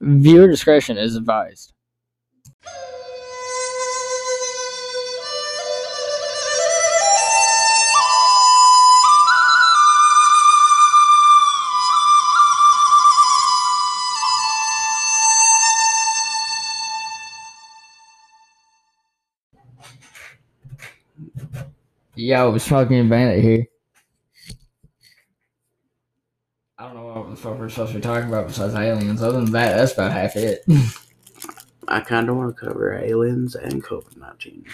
Viewer discretion is advised. Yo, Smoking Bandit here. I don't know what the fuck we're supposed to be talking about besides aliens. Other than that, that's about half it. I kind of want to cover aliens and COVID 19.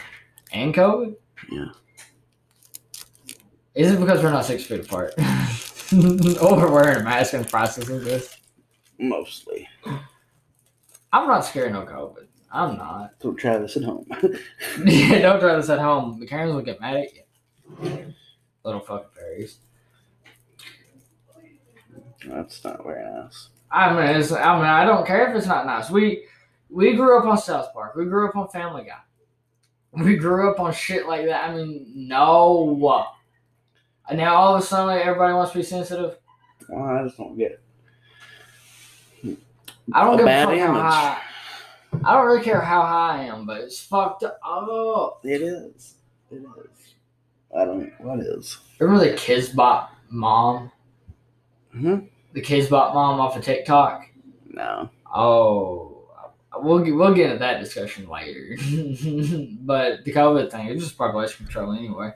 and COVID? Yeah. Is it because we're not six feet apart? or we're wearing a mask and processing this? Mostly. I'm not scared of no COVID. I'm not. Don't try this at home. Yeah, don't try this at home. The Karens will get mad at you. Little fucking fairies. That's not very nice. I mean, it's, I mean, I don't care if it's not nice. We we grew up on South Park. We grew up on Family Guy. We grew up on shit like that. I mean, no. And now all of a sudden, like, everybody wants to be sensitive. Well, I just don't get it. I don't A give a fuck how high. I don't really care how high I am, but it's fucked up. It is. It is. I don't. What is? Remember the Kids Kizbot mom? Hmm? The kids bought mom off of TikTok? No. Oh, we'll get, we'll get into that discussion later. but the COVID thing, it's just population control anyway.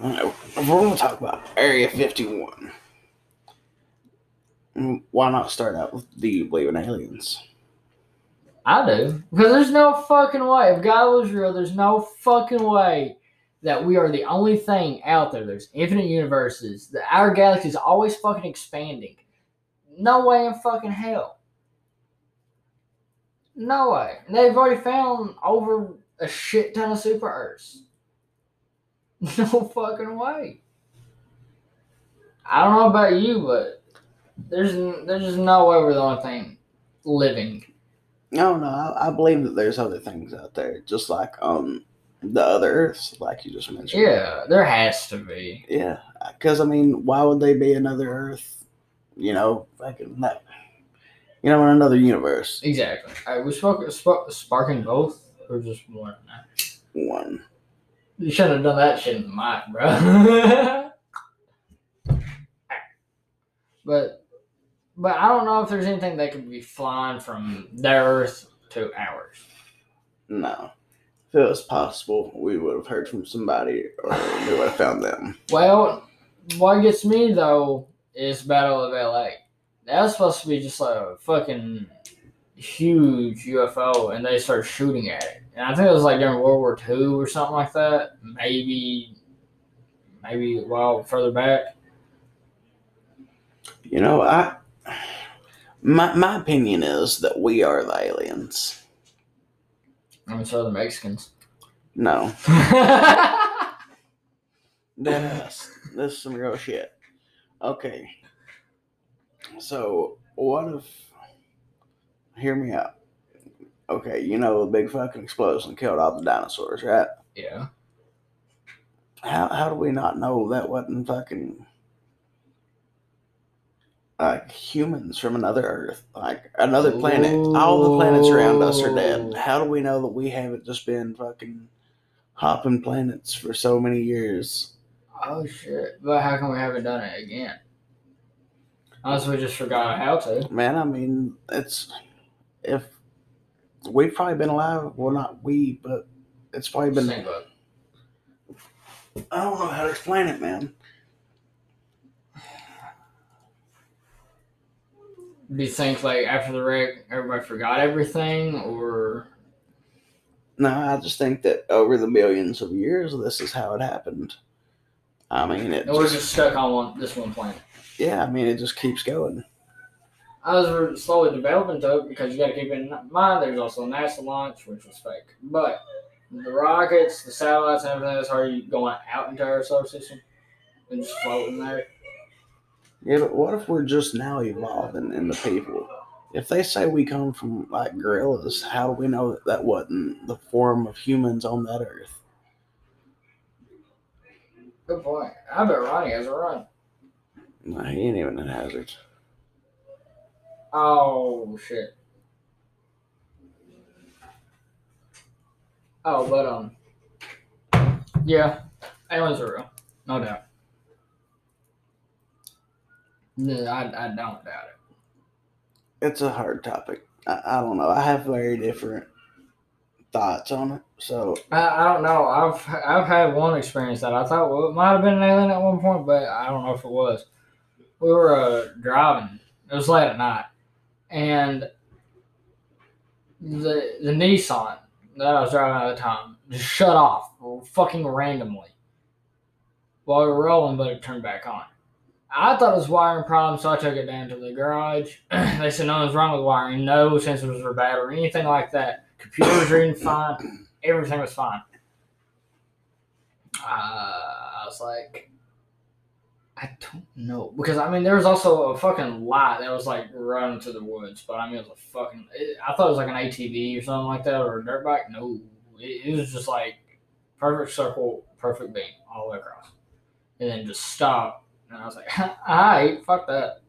We're going to talk about Area 51, mm, why not start out with Do you believe in aliens? I do. Because there's no fucking way. If God was real, there's no fucking way that we are the only thing out there. There's infinite universes. The, our galaxy is always fucking expanding. No way in fucking hell. No way. And they've already found over a shit ton of super Earths. No fucking way. I don't know about you, but there's there's just no way we're the only thing living. No, no, I, I believe that there's other things out there, just like um the other Earths, like you just mentioned. Yeah, there has to be. Yeah, because I mean, why would they be another Earth? You know, like in that, you know, in another universe. Exactly. All right, we spoke, spoke sparking both or just one. One. You shouldn't have done that shit in the mic, bro. but but I don't know if there's anything that could be flying from their Earth to ours. No. If it was possible, we would have heard from somebody, or we would have found them. Well, what gets me though is Battle of LA. That was supposed to be just like a fucking huge UFO, and they started shooting at it. And I think it was like during World War II or something like that. Maybe, maybe a while further back. You know, I. My my opinion is that we are the aliens. I mean, so the Mexicans. No. This is some real shit. Okay. So, what if. Hear me out. Okay, you know the big fucking explosion killed all the dinosaurs, right? yeah. How, how do we not know that wasn't fucking. Like humans from another Earth, like another planet. All the planets around us are dead. How do we know that we haven't just been fucking hopping planets for so many years? Oh shit! But how come we haven't done it again? Unless we just forgot how to. Man, I mean, it's if we've probably been alive. Well, not we, but it's probably been. Same. I don't know how to explain it, man. Do you think like after the wreck, everybody forgot everything, or No, I just think that over the millions of years, this is how it happened. I mean, it. we're Just, just stuck on one this one planet? yeah, I mean, it just keeps going. As we're slowly developing though because you got to keep in mind there's also a NASA launch, which was fake. But the rockets, the satellites, and everything that's already going out into our solar system and just floating there. Yeah, but what if we're just now evolving in the people? If they say we come from like gorillas, how do we know that that wasn't the form of humans on that earth? Good point. I bet Ronnie has a run. No, he ain't even a hazard. Oh shit. Oh, but um, yeah, aliens are real, no doubt. Yeah, I, I don't doubt it. It's a hard topic. I, I don't know. I have very different thoughts on it. So I, I don't know. I've I've had one experience that I thought well, it might have been an alien at one point, but I don't know if it was. We were uh, driving. It was late at night, and the the Nissan that I was driving at the time just shut off fucking randomly while we were rolling, but it turned back on. I thought it was wiring problem, so I took it down to the garage. they said nothing's wrong with wiring, no sensors were bad or anything like that. Computers reading fine, everything was fine. Uh, I was like, I don't know because I mean there was also a fucking light that was like running to the woods, but I mean it was a fucking. It, I thought it was like an ATV or something like that or a dirt bike. No, it, it was just like perfect circle, perfect beam all the way across, and then just stop. And I was like, all right, fuck that.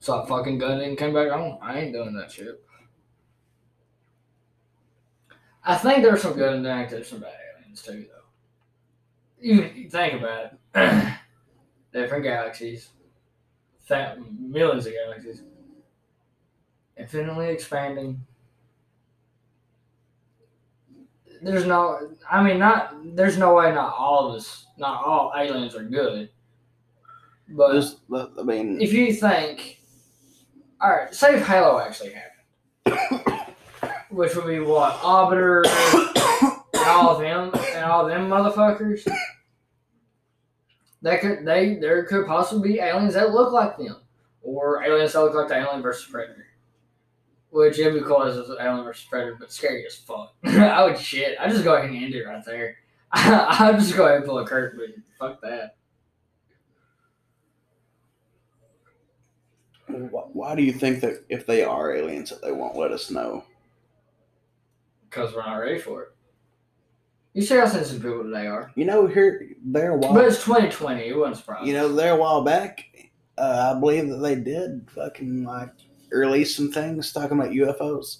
So I fucking gunned it and came back home. I ain't doing that shit. I think there's some good and active, some bad aliens too, though. You, you think about it. Different galaxies, millions of galaxies, infinitely expanding. There's no, I mean, not. There's no way not all of us, not all aliens are good. But just, I mean, if you think, all right, say if Halo actually happened, which would be what Arbiter and all of them and all of them motherfuckers. That could they there could possibly be aliens that look like them, or aliens that look like the Alien versus Predator. Which it'd be cool as an Predator, but scary as fuck. I would shit. I just go ahead and end it right there. I'll just go ahead and pull a curtain, but fuck that. why do you think that if they are aliens that they won't let us know? Because we're not ready for it. You see how sensitive people they are. You know, here there a while. But it's 2020. It wasn't surprising. you know, there a while back, uh, I believe that they did fucking like release some things talking about UFOs.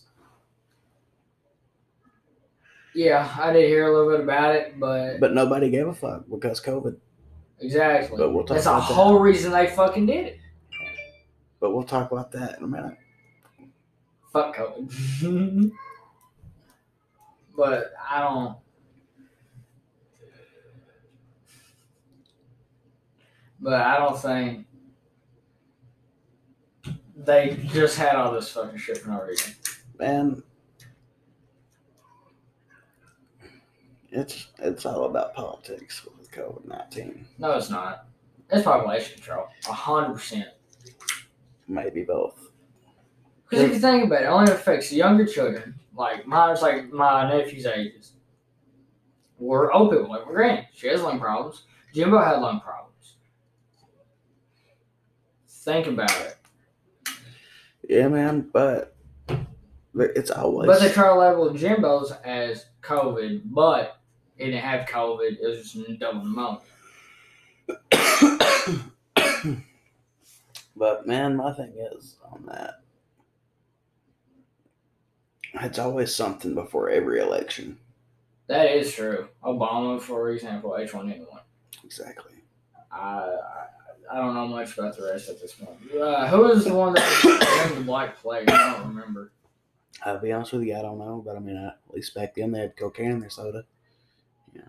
Yeah, I did hear a little bit about it, but, But nobody gave a fuck because COVID. exactly. But we'll talk That's the about that. whole reason they fucking did it. But we'll talk about that in a minute. Fuck COVID. but I don't. But I don't think they just had all this fucking shit for no reason. Man, it's it's all about politics with COVID nineteen. No, it's not. It's population control. A hundred percent. Maybe both. Because if you think about it, it only affects younger children. Like mine's like my nephew's ages. We're old people, like my granny. She has lung problems. Jimbo had lung problems. Think about it. Yeah, man, but it's always But they try to label Jimbo's as COVID, but it didn't have COVID. It was just double pneumonia. but man, my thing is on that. It's always something before every election. That is true. Obama, for example, H1N1. Exactly. I, I I don't know much about the rest at this point. Uh, who was the one that named the Black Plague? I don't remember. I'll be honest with you, I don't know, but I mean, at least back then they had cocaine in their soda. Yeah.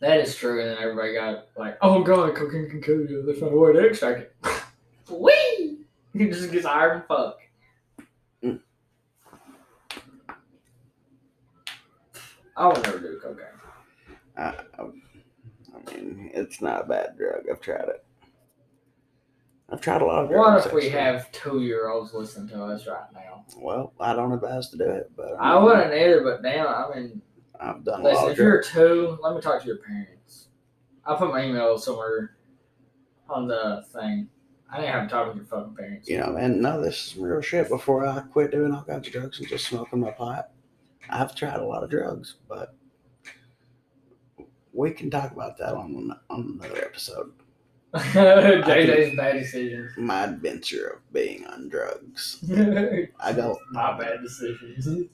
That is true, and then everybody got like, "Oh god, cocaine can kill you." They found a way to extract it. Wee! He just gets than fuck. Mm. I would never do cocaine. I, I, I it's not a bad drug. I've tried it. I've tried a lot of drugs. What if we actually. have two-year-olds listening to us right now? Well, I don't advise to do it, but I wouldn't either, but damn, I mean, I've done listen, if you're two, let me talk to your parents. I'll put my email somewhere on the thing. I didn't have to talk with your fucking parents. You know, man, no, this is real shit. Before I quit doing all kinds of drugs and just smoking my pipe, I've tried a lot of drugs, but We can talk about that on on another episode. JJ's bad decisions. My adventure of being on drugs. I go. my bad decisions.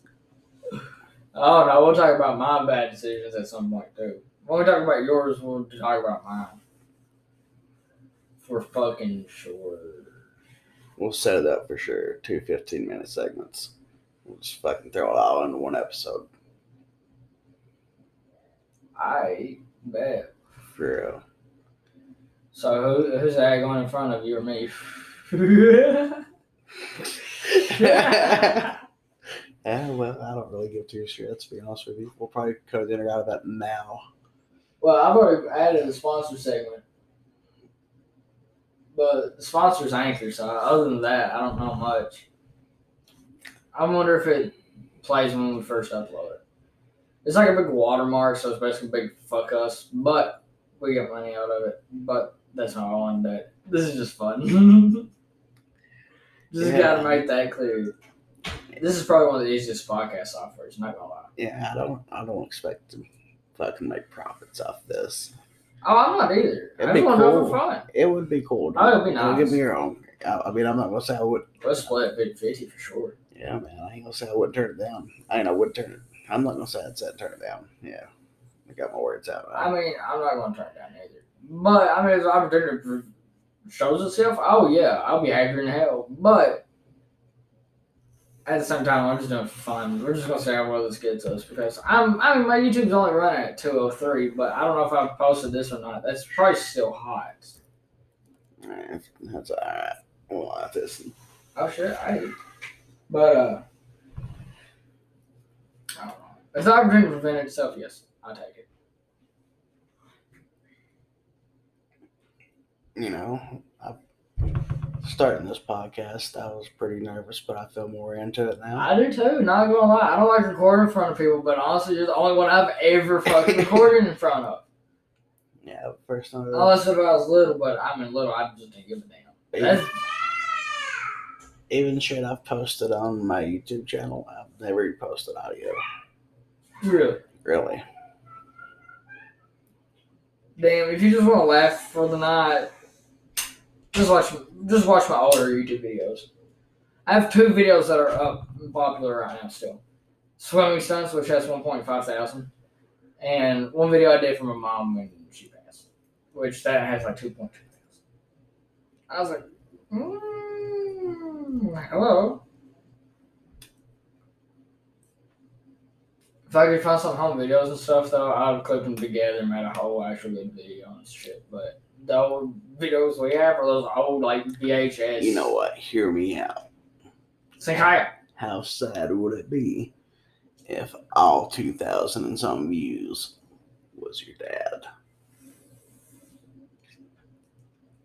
Oh no, we'll talk about my bad decisions at some point too. When we talk about yours, we'll talk about mine. For fucking sure. We'll set it up for sure. Two 15 minute segments. We'll just fucking throw it all into one episode. I bet. For real. So who, who's that going in front of you or me? yeah, well, I don't really give two shits, to be honest with you. We'll probably cut in or out of that now. well, I've already added a sponsor segment. But the sponsor's Anchor, so other than that, I don't know much. I wonder if it plays when we first upload it. It's like a big watermark, so it's basically a big fuck us, but we get money out of it. But that's not all I'm that. This is just fun. just Yeah. gotta make that clear. This is probably one of the easiest podcast softwares, not gonna lie. Yeah, I don't I don't expect to fucking make profits off this. Oh, I'm not either. It'd just be want to cool. It would be cool. Oh, it'd be Don't get me wrong. I, I mean, I'm not gonna say I would. Let's split 50 50 for sure. Yeah, man, I ain't gonna say I wouldn't turn it down. I ain't I wouldn't turn it. I'm not gonna say I'd I'd turn it down. Yeah, I got my words out. I mean, I'm not going to turn it down either. But, I mean, if the opportunity shows itself, oh, yeah, I'll be happier than hell. But, at the same time, I'm just doing it for fun. We're just going to see how well this gets us because I'm, I mean, my YouTube's only running at 203, but I don't know if I've posted this or not. That's probably still hot. That's all right. Well, I this. Oh, shit, I. But, uh, I don't know. If the opportunity presented itself, yes, I'll take it. You know, I starting this podcast, I was pretty nervous, but I feel more into it now. I do too, not gonna lie. I don't like recording in front of people, but honestly, you're the only one I've ever fucking recorded in front of. Yeah, first time. Unless if I was little, but I mean little, I just didn't give a damn. even shit I've posted on my YouTube channel, I've never posted audio. Really. Really. Damn, if you just want to laugh for the night, just watch just watch my older YouTube videos. I have two videos that are up and popular right now still. Swimming stunts, which has 1.5 thousand, and one video I did for my mom when she passed, which that has like 2.2 thousand. I was like, mm, hello. If I could find some home videos and stuff, though, I would clip them together and make a whole actual good video and shit. But the old videos we have are those old, like, VHS. You know what? Hear me out. Say hi. How sad would it be if all 2,000 and some views was your dad?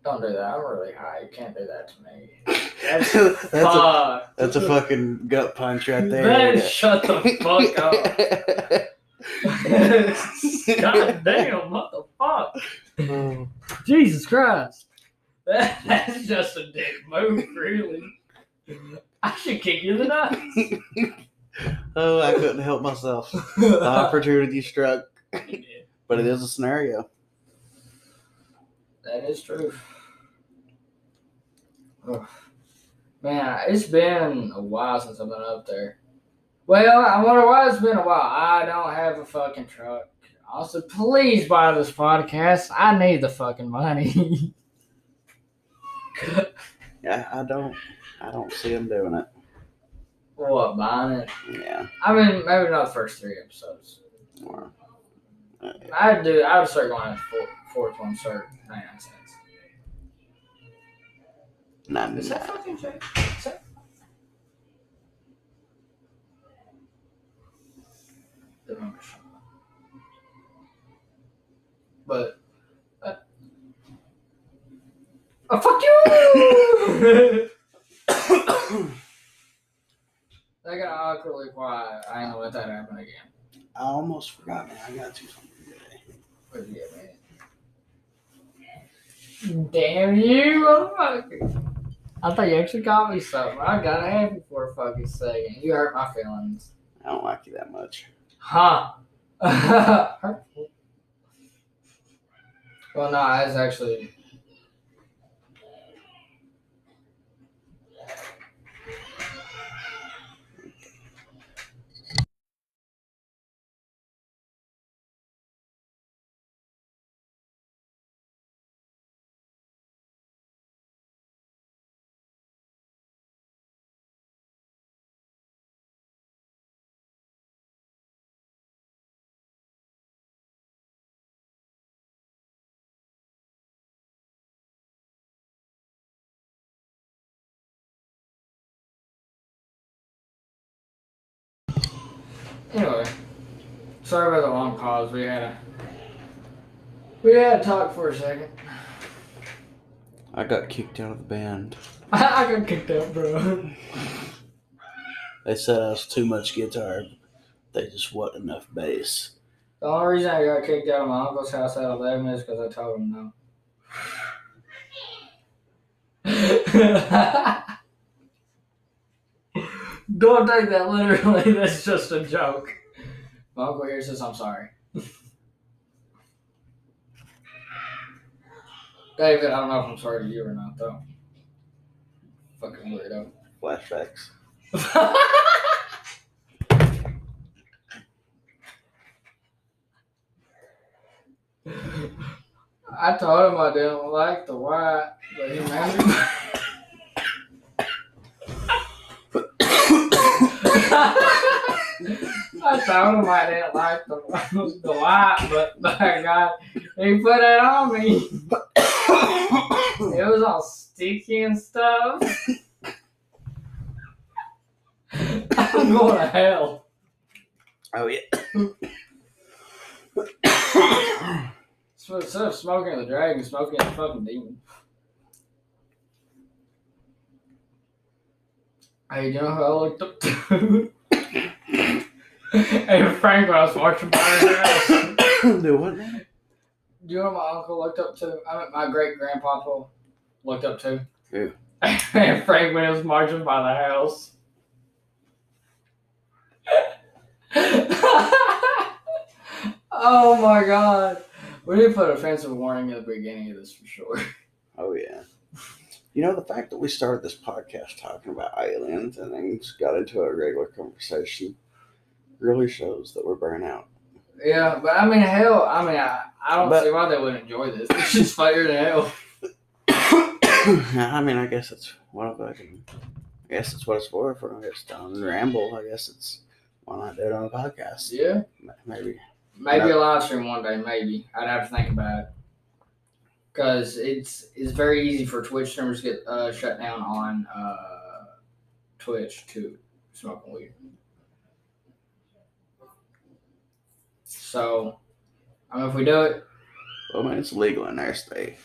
Don't do that. I'm really high. You can't do that to me. That's that's, a, that's a fucking gut punch right there. Man, shut the fuck up. God damn, what the fuck? Oh, Jesus Christ. That's just a dick move, really. I should kick you in the nuts. oh, I couldn't help myself. The opportunity struck, but it is a scenario. That is true. Ugh. Man, it's been a while since I've been up there. Well, I wonder why it's been a while. I don't have a fucking truck. Also, please buy this podcast. I need the fucking money. Yeah, I don't, I don't see him doing it. what, buying it? Yeah, I mean, maybe not the first three episodes. or, uh, I'd do. I would start going at the fourth one, start cents. Not Is that fucking check? Is that? But. Uh, oh, fuck you! I got awkwardly quiet. I ain't gonna let that happen again. I almost forgot, man. I got to something today. But yeah, man. Damn you, motherfucker. I thought you actually got me something. I got happy for a fucking second. You hurt my feelings. I don't like you that much. Huh? well, no, I was actually Anyway, sorry about the long pause. We had a we had to talk for a second. I got kicked out of the band. I got kicked out, bro. They said I was too much guitar. They just wasn't enough bass. The only reason I got kicked out of my uncle's house at 11 is because I told him no. Don't take that literally. That's just a joke. My uncle here says I'm sorry. David, I don't know if I'm sorry to you or not, though. Fucking weirdo. Flashbacks. I told him I didn't like the white, but he made I told him I didn't like the, the white, but by God, he put it on me. It was all sticky and stuff. I'm going to hell. Oh yeah. So instead of smoking the dragon, smoking the fucking demon. Hey, you know how I looked up to? hey, Frank, when I was watching house. Do what? Do you know what my uncle looked up to? I mean, my great grandpapa looked up to. Who? and Frank when he was marching by the house. oh my god. We need to put offensive warning at the beginning of this for sure. Oh yeah. You know the fact that we started this podcast talking about aliens and then just got into a regular conversation really shows that we're burnt out. Yeah, but I mean, hell, I mean, I, I don't But- see why they wouldn't enjoy this. It's just fire than hell. I mean, I guess it's what I can. I guess it's what it's for. If we're gonna get down and ramble, I guess it's why not do it on a podcast? Yeah. Maybe. Maybe a live stream one day, maybe. I'd have to think about it. Because it's it's very easy for Twitch streamers to get uh, shut down on uh, Twitch to smoking weed. So, I mean, if we do it, Well, I mean, it's legal in their state.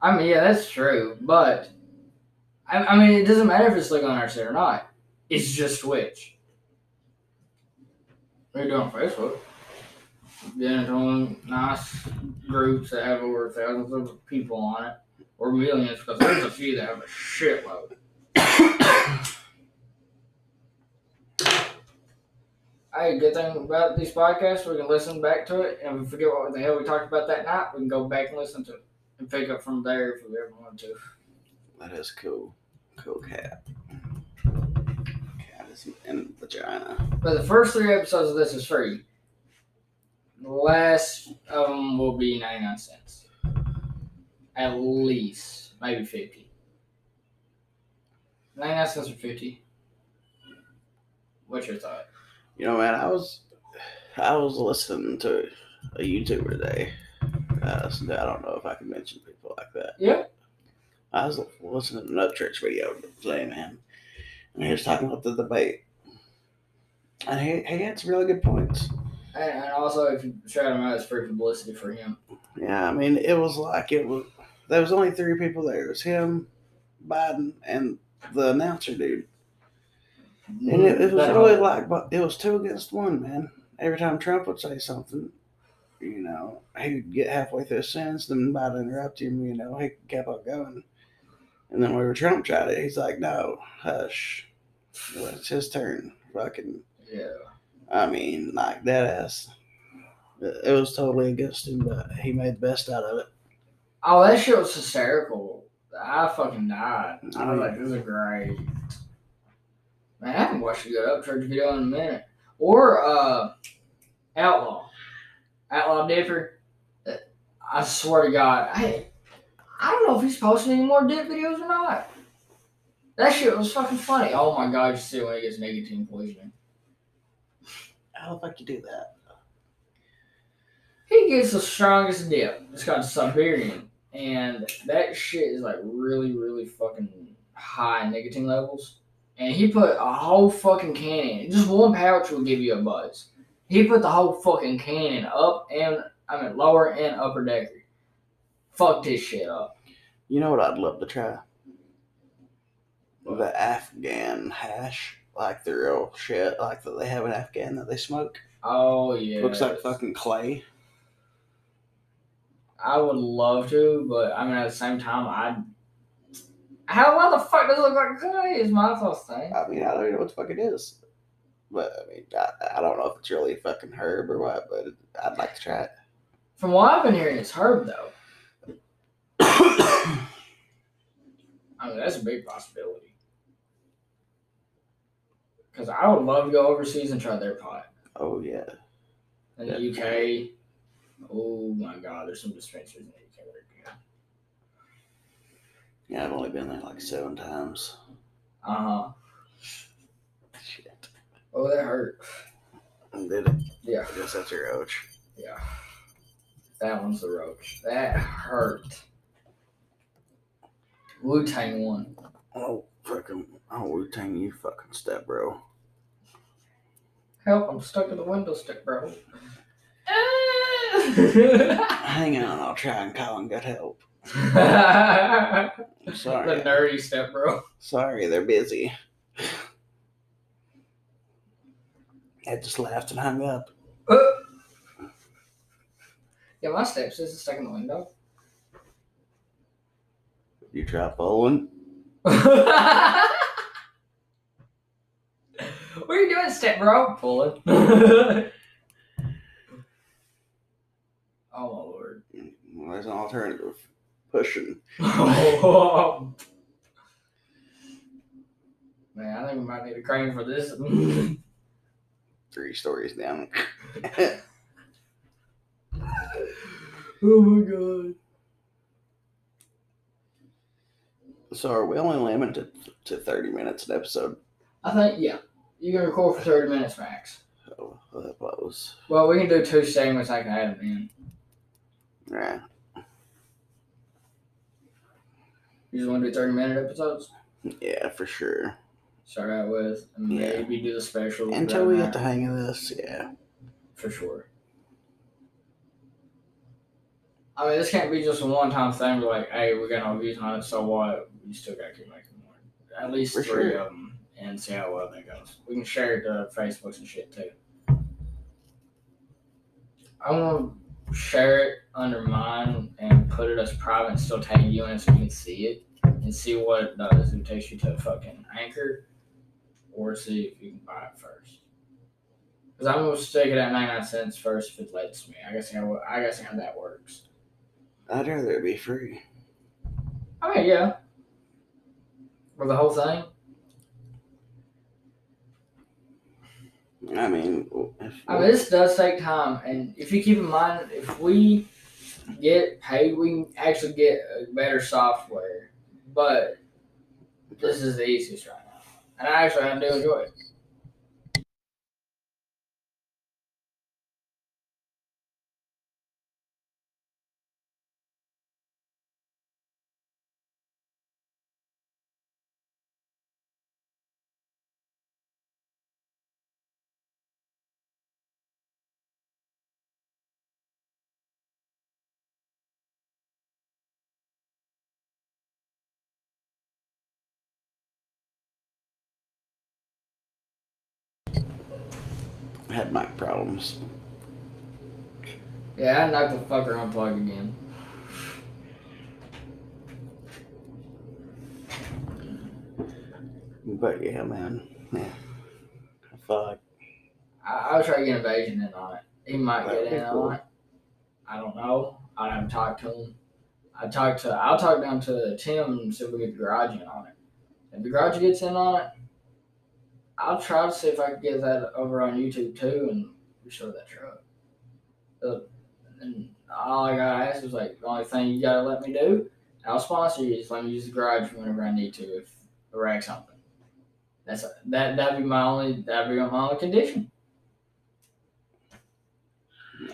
I mean, yeah, that's true. But, I, I mean, it doesn't matter if it's legal in our state or not. It's just Twitch. What are you doing on Facebook? Getting into one nice groups that have over thousands of people on it, or millions, because there's a few that have a shitload. Hey, good thing about these podcasts, we can listen back to it, and we forget what the hell we talked about that night, we can go back and listen to it and pick up from there if we ever want to. That is cool. Cool cat. Cat is in vagina. But the first three episodes of this is free. The last of them will be 99 cents. At least. Maybe 50. 99 cents or 50. What's your thought? You know, man, I was I was listening to a YouTuber today. Uh, so I don't know if I can mention people like that. Yeah. I was listening to another church video today, man, and he was talking about the debate, and he, he had some really good points. And, and also, if you shout him out, it's free publicity for him. Yeah, I mean, it was like it was. There was only three people there. It was him, Biden, and the announcer dude. And it, it was really like, but it was two against one, man. Every time Trump would say something, you know, he'd get halfway through a sentence, then Biden interrupt him, you know, he kept on going. And then whenever Trump tried it, he's like, no, hush. Well, it's his turn. Fucking, Yeah. I mean, like that ass. It was totally against him, but he made the best out of it. Oh, that shit was hysterical. I fucking died. I was like, this is great. Man, I haven't watched a good Upchurch video in a minute. Or uh Outlaw. Outlaw Dipper. Uh, I swear to God, I I don't know if he's posting any more dip videos or not. That shit was fucking funny. Oh my god, you see when he gets nicotine poisoning. How the fuck you do that? He gets the strongest dip. It's called Siberian. And that shit is like really, really fucking high nicotine levels. And he put a whole fucking can in. Just one pouch will give you a buzz. He put the whole fucking can in up and I mean lower and upper decker. Fucked his shit up. You know what I'd love to try? The Afghan hash. Like the real shit, like that they have in Afghan that they smoke. Oh yeah. Looks like fucking clay. I would love to, but I mean at the same time I how what the fuck does it look like clay is my first thing. I mean, I don't even know what the fuck it is. But I mean, I, I don't know if it's really a fucking herb or what, but I'd like to try it. From what I've been hearing, it's herb though. I mean, that's a big possibility. Because I would love to go overseas and try their pot. oh yeah. In the UK, oh my god, there's some dispensaries in the UK that are good. Yeah, I've only been there like seven times. Uh huh. Shit. Oh, that hurt. Did it? Yeah, I guess that's your roach. yeah. That one's the roach. That hurt. Wu Tang one. Oh, fucking. Oh, Wu Tang, you fucking step, bro. Help, I'm stuck in the window stick, bro. Hang on, I'll try and call and get help. the I'm sorry. nerdy step, bro. Sorry, they're busy. I just laughed and hung up. Yeah, my steps is stuck in the window. You try pulling? What are you doing, step bro? Pulling. oh my lord. Well, there's an alternative. Pushing. Man, I think we might need a crane for this. Three stories down. oh my god. So are we only limited to 30 minutes an episode? I think yeah. You can record for thirty minutes max. Oh, that was. Well, we can do two segments. I can add them in. Right. You just want to do thirty minute episodes? Yeah, for sure. Start out with and Yeah. maybe do the special. Until we get the hang of this, yeah. for sure. I mean, this can't be just a one time thing. Like, hey, we're gonna views on it, so what? We still gotta keep making more. At least For three sure. of them, and see how well that goes. We can share it to Facebooks and shit too. I want to share it under mine and put it as private and still tag you in it so you can see it and see what uh, it does. If it takes you to fucking Anchor, or see if you can buy it first. Because I'm gonna stick it at 99 cents first if it lets me. I guess how I guess how that works. I'd rather it be free. I mean, yeah. For the whole thing. I mean, I mean, this does take time, and if you keep in mind, if we get paid, we can actually get better software. But this is the easiest right now, and I actually I do enjoy it. Had mic problems. Yeah, I knocked the fucker unplugged again. But yeah, man. Yeah. Fuck. I, I'll try to get invasion in on it. He might That'd get in cool. on it. I don't know. I haven't talked to him. I talked to. I'll talk down to Tim and see if we get the garage in on it. If the garage gets in on it, I'll try to see if I can get that over on YouTube too and show that truck. Uh, and all I gotta ask is like the only thing you gotta let me do. I'll sponsor you. Just let me use the garage whenever I need to if I wreck something. That's that. That'd be my only. That'd be my only condition.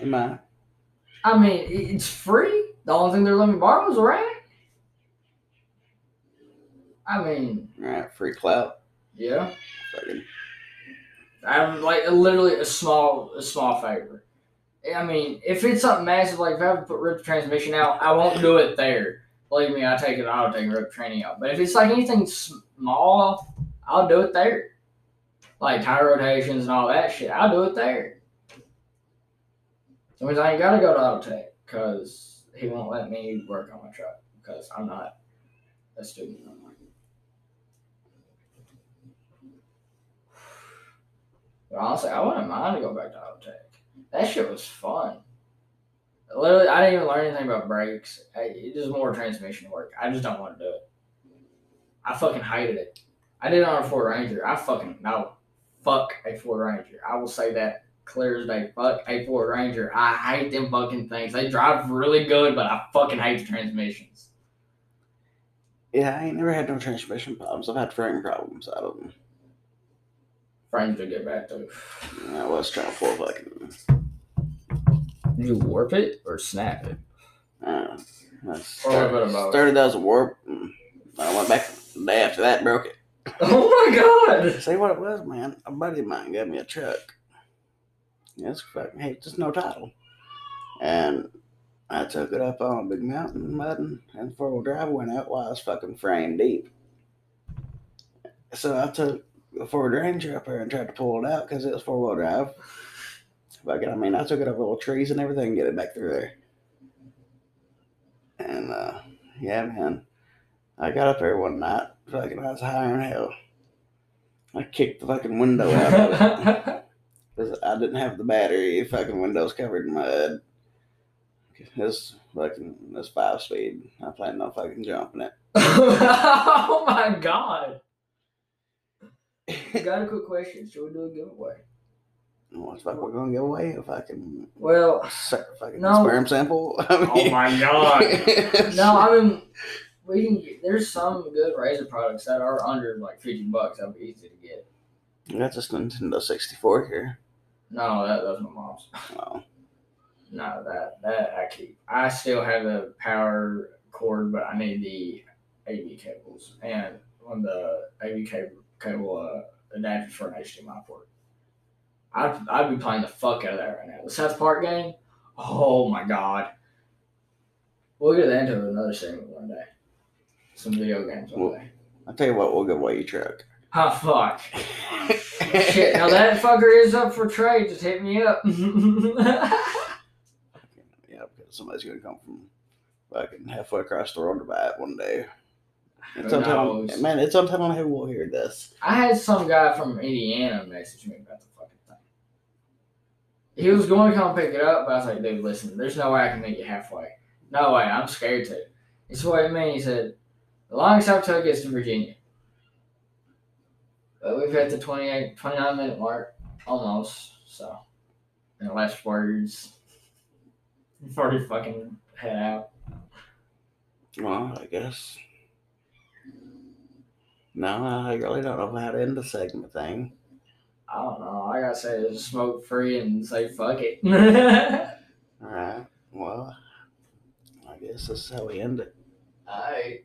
Am I? I mean, it's free. The only thing they're letting me borrow is a rack. I mean, All right, free clout. Yeah. Fucking. I'm like literally a small, a small favor. I mean, if it's something massive, like if I have to put rip the transmission out, I won't do it there. Believe me, I take it. I'll take rip training out. But if it's like anything small, I'll do it there. Like tire rotations and all that shit, I'll do it there. Sometimes I ain't gotta go to Autotech because he won't let me work on my truck because I'm not a student. no more. But honestly, I wouldn't mind to go back to Autotech. That shit was fun. Literally, I didn't even learn anything about brakes. It was more transmission work. I just don't want to do it. I fucking hated it. I did it on a Ford Ranger. I fucking no. Fuck a Ford Ranger. I will say that clear as day. Fuck a Ford Ranger. I hate them fucking things. They drive really good, but I fucking hate the transmissions. Yeah, I ain't never had no transmission problems. I've had frame problems out of them. Frames to get back to. I was trying to pull fucking. Did you warp it or snap it? Uh, I Or a bit of both. started as a warp. I went back the day after that, broke it. Oh my god! See what it was, man? A buddy of mine gave me a truck. It's fucking hey, just no title. And I took it up on a big mountain mudding and four wheel drive went out while I was fucking frame deep. So I took the Ford Ranger up there and tried to pull it out because it was four wheel drive. Fucking, I mean, I took it over little trees and everything, and get it back through there. And uh, yeah, man, I got up there one night, fucking, I was higher than hell. I kicked the fucking window out of it because I didn't have the battery. Fucking windows covered in mud. This fucking this five speed. I planned on fucking jumping it. oh my god! Got a quick question. Should we do a giveaway? What the fuck we're gonna give away a fucking Well, se- fucking No. sperm sample? I oh my god. god! No, I mean, we can. Get, there's some good Razer products that are under like fifty bucks. That'd be easy to get. That's just Nintendo 64 here. No, that that's my mom's. Oh, No, that that I keep. I still have the power cord, but I need the AV cables and on the AV cable cable uh, adapter for an HDMI port. I'd I'd be playing the fuck out of that right now. The South Park game. Oh my god. We'll get into another segment one day. Some video games one Well- day. I'll tell you what, we'll give away your truck. Oh fuck. Shit, now that fucker is up for trade. Just hit me up. Yeah, because somebody's gonna come from fucking halfway across the road to buy it one day. It's on time, man. It's on time on who will hear this. I had some guy from Indiana message me about the fucking thing. He was going to come pick it up, but I was like, dude, listen, there's no way I can meet you halfway. No way, I'm scared to. He said, what do you mean? He said, the longest I've took is to Virginia. But we've hit the 28, 29 minute mark, almost, so. In the last words, before we fucking head out. Well, I guess. No, I really don't know how to end the segment thing. I don't know. I gotta say, it's smoke free and say fuck it. All right. Well, I guess this is how we end it. Alright.